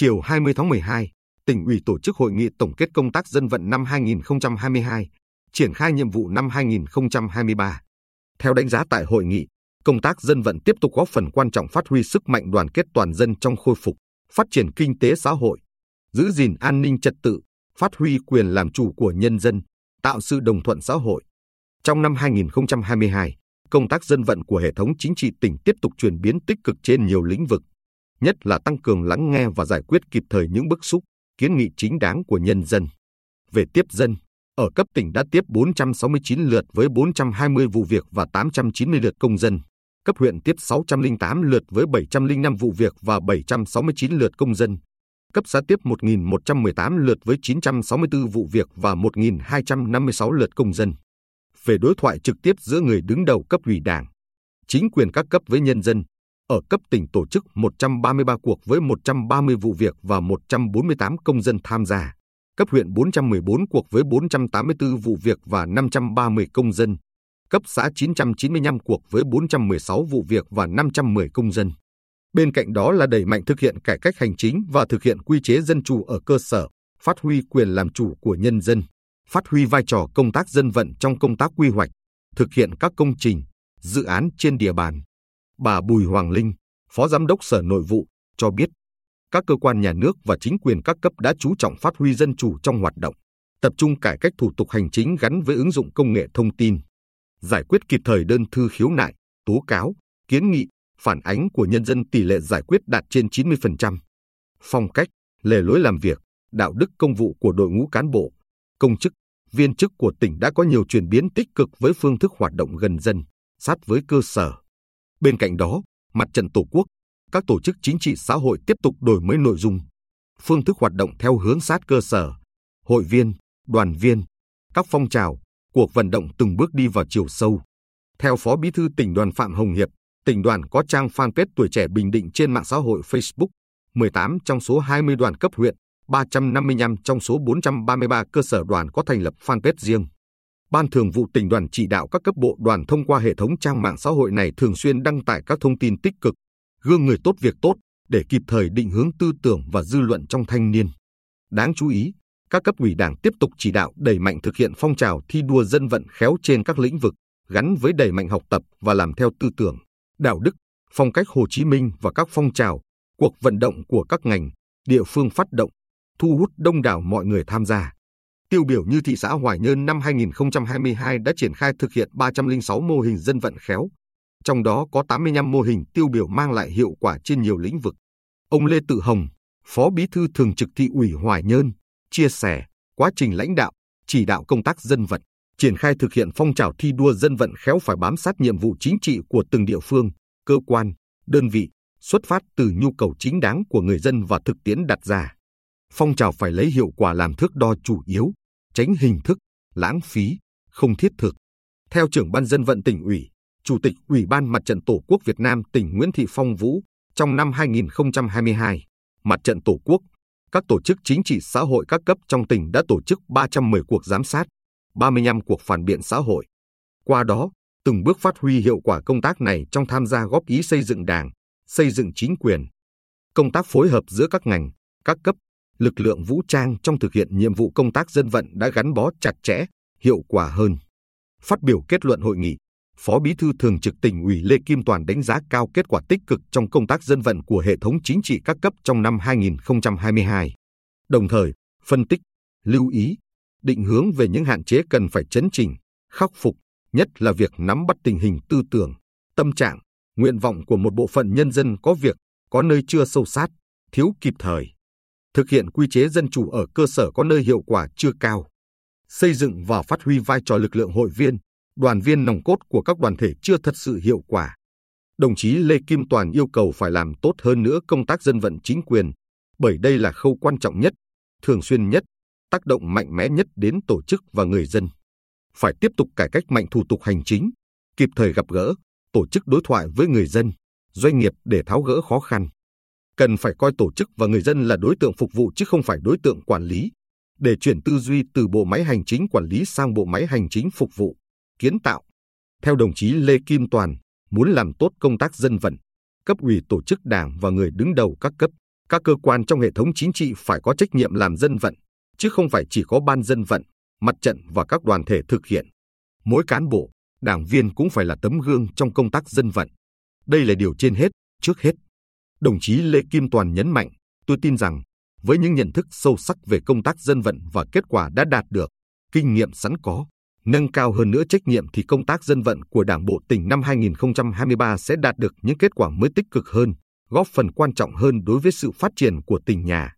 Chiều 20 tháng 12, tỉnh ủy tổ chức hội nghị tổng kết công tác dân vận năm 2022, triển khai nhiệm vụ năm 2023. Theo đánh giá tại hội nghị, công tác dân vận tiếp tục góp phần quan trọng phát huy sức mạnh đoàn kết toàn dân trong khôi phục, phát triển kinh tế xã hội, giữ gìn an ninh trật tự, phát huy quyền làm chủ của nhân dân, tạo sự đồng thuận xã hội. Trong năm 2022, công tác dân vận của hệ thống chính trị tỉnh tiếp tục chuyển biến tích cực trên nhiều lĩnh vực, nhất là tăng cường lắng nghe và giải quyết kịp thời những bức xúc, kiến nghị chính đáng của nhân dân. Về tiếp dân, ở cấp tỉnh đã tiếp 469 lượt với 420 vụ việc và 890 lượt công dân. Cấp huyện tiếp 608 lượt với 705 vụ việc và 769 lượt công dân. Cấp xã tiếp 1.118 lượt với 964 vụ việc và 1.256 lượt công dân. Về đối thoại trực tiếp giữa người đứng đầu cấp ủy đảng, chính quyền các cấp với nhân dân, ở cấp tỉnh tổ chức 133 cuộc với 130 vụ việc và 148 công dân tham gia. Cấp huyện 414 cuộc với 484 vụ việc và 530 công dân. Cấp xã 995 cuộc với 416 vụ việc và 510 công dân. Bên cạnh đó là đẩy mạnh thực hiện cải cách hành chính và thực hiện quy chế dân chủ ở cơ sở, phát huy quyền làm chủ của nhân dân, phát huy vai trò công tác dân vận trong công tác quy hoạch, thực hiện các công trình, dự án trên địa bàn. Bà Bùi Hoàng Linh, Phó Giám đốc Sở Nội vụ, cho biết các cơ quan nhà nước và chính quyền các cấp đã chú trọng phát huy dân chủ trong hoạt động, tập trung cải cách thủ tục hành chính gắn với ứng dụng công nghệ thông tin, giải quyết kịp thời đơn thư khiếu nại, tố cáo, kiến nghị, phản ánh của nhân dân tỷ lệ giải quyết đạt trên 90%. Phong cách, lề lối làm việc, đạo đức công vụ của đội ngũ cán bộ, công chức, viên chức của tỉnh đã có nhiều chuyển biến tích cực với phương thức hoạt động gần dân, sát với cơ sở. Bên cạnh đó, mặt trận Tổ quốc, các tổ chức chính trị xã hội tiếp tục đổi mới nội dung, phương thức hoạt động theo hướng sát cơ sở, hội viên, đoàn viên, các phong trào, cuộc vận động từng bước đi vào chiều sâu. Theo Phó Bí thư tỉnh đoàn Phạm Hồng Hiệp, tỉnh đoàn có trang fanpage tuổi trẻ Bình Định trên mạng xã hội Facebook, 18 trong số 20 đoàn cấp huyện, 355 trong số 433 cơ sở đoàn có thành lập fanpage riêng. Ban Thường vụ tỉnh đoàn chỉ đạo các cấp bộ đoàn thông qua hệ thống trang mạng xã hội này thường xuyên đăng tải các thông tin tích cực, gương người tốt việc tốt để kịp thời định hướng tư tưởng và dư luận trong thanh niên. Đáng chú ý, các cấp ủy đảng tiếp tục chỉ đạo đẩy mạnh thực hiện phong trào thi đua dân vận khéo trên các lĩnh vực, gắn với đẩy mạnh học tập và làm theo tư tưởng, đạo đức, phong cách Hồ Chí Minh và các phong trào, cuộc vận động của các ngành, địa phương phát động, thu hút đông đảo mọi người tham gia. Tiêu biểu như thị xã Hoài Nhơn năm 2022 đã triển khai thực hiện 306 mô hình dân vận khéo, trong đó có 85 mô hình tiêu biểu mang lại hiệu quả trên nhiều lĩnh vực. Ông Lê Tự Hồng, Phó Bí thư Thường trực Thị ủy Hoài Nhơn, chia sẻ quá trình lãnh đạo, chỉ đạo công tác dân vận, triển khai thực hiện phong trào thi đua dân vận khéo phải bám sát nhiệm vụ chính trị của từng địa phương, cơ quan, đơn vị, xuất phát từ nhu cầu chính đáng của người dân và thực tiễn đặt ra. Phong trào phải lấy hiệu quả làm thước đo chủ yếu, tránh hình thức, lãng phí, không thiết thực. Theo trưởng ban dân vận tỉnh ủy, Chủ tịch Ủy ban Mặt trận Tổ quốc Việt Nam tỉnh Nguyễn Thị Phong Vũ, trong năm 2022, Mặt trận Tổ quốc, các tổ chức chính trị xã hội các cấp trong tỉnh đã tổ chức 310 cuộc giám sát, 35 cuộc phản biện xã hội. Qua đó, từng bước phát huy hiệu quả công tác này trong tham gia góp ý xây dựng đảng, xây dựng chính quyền. Công tác phối hợp giữa các ngành, các cấp, lực lượng vũ trang trong thực hiện nhiệm vụ công tác dân vận đã gắn bó chặt chẽ, hiệu quả hơn. Phát biểu kết luận hội nghị, Phó Bí thư Thường trực tỉnh ủy Lê Kim Toàn đánh giá cao kết quả tích cực trong công tác dân vận của hệ thống chính trị các cấp trong năm 2022. Đồng thời, phân tích, lưu ý, định hướng về những hạn chế cần phải chấn chỉnh, khắc phục, nhất là việc nắm bắt tình hình tư tưởng, tâm trạng, nguyện vọng của một bộ phận nhân dân có việc, có nơi chưa sâu sát, thiếu kịp thời. Thực hiện quy chế dân chủ ở cơ sở có nơi hiệu quả chưa cao. Xây dựng và phát huy vai trò lực lượng hội viên, đoàn viên nòng cốt của các đoàn thể chưa thật sự hiệu quả. Đồng chí Lê Kim Toàn yêu cầu phải làm tốt hơn nữa công tác dân vận chính quyền, bởi đây là khâu quan trọng nhất, thường xuyên nhất, tác động mạnh mẽ nhất đến tổ chức và người dân. Phải tiếp tục cải cách mạnh thủ tục hành chính, kịp thời gặp gỡ, tổ chức đối thoại với người dân, doanh nghiệp để tháo gỡ khó khăn. Cần phải coi tổ chức và người dân là đối tượng phục vụ chứ không phải đối tượng quản lý, để chuyển tư duy từ bộ máy hành chính quản lý sang bộ máy hành chính phục vụ kiến tạo. Theo đồng chí Lê Kim Toàn, muốn làm tốt công tác dân vận, cấp ủy tổ chức đảng và người đứng đầu các cấp Các cơ quan trong hệ thống chính trị phải có trách nhiệm làm dân vận, chứ không phải chỉ có ban dân vận, mặt trận và các đoàn thể thực hiện. Mỗi cán bộ, đảng viên cũng phải là tấm gương trong công tác dân vận. Đây là điều trên hết, trước hết. Đồng chí Lê Kim Toàn nhấn mạnh, tôi tin rằng, với những nhận thức sâu sắc về công tác dân vận và kết quả đã đạt được, kinh nghiệm sẵn có, nâng cao hơn nữa trách nhiệm thì công tác dân vận của Đảng bộ tỉnh năm 2023 sẽ đạt được những kết quả mới tích cực hơn, góp phần quan trọng hơn đối với sự phát triển của tỉnh nhà.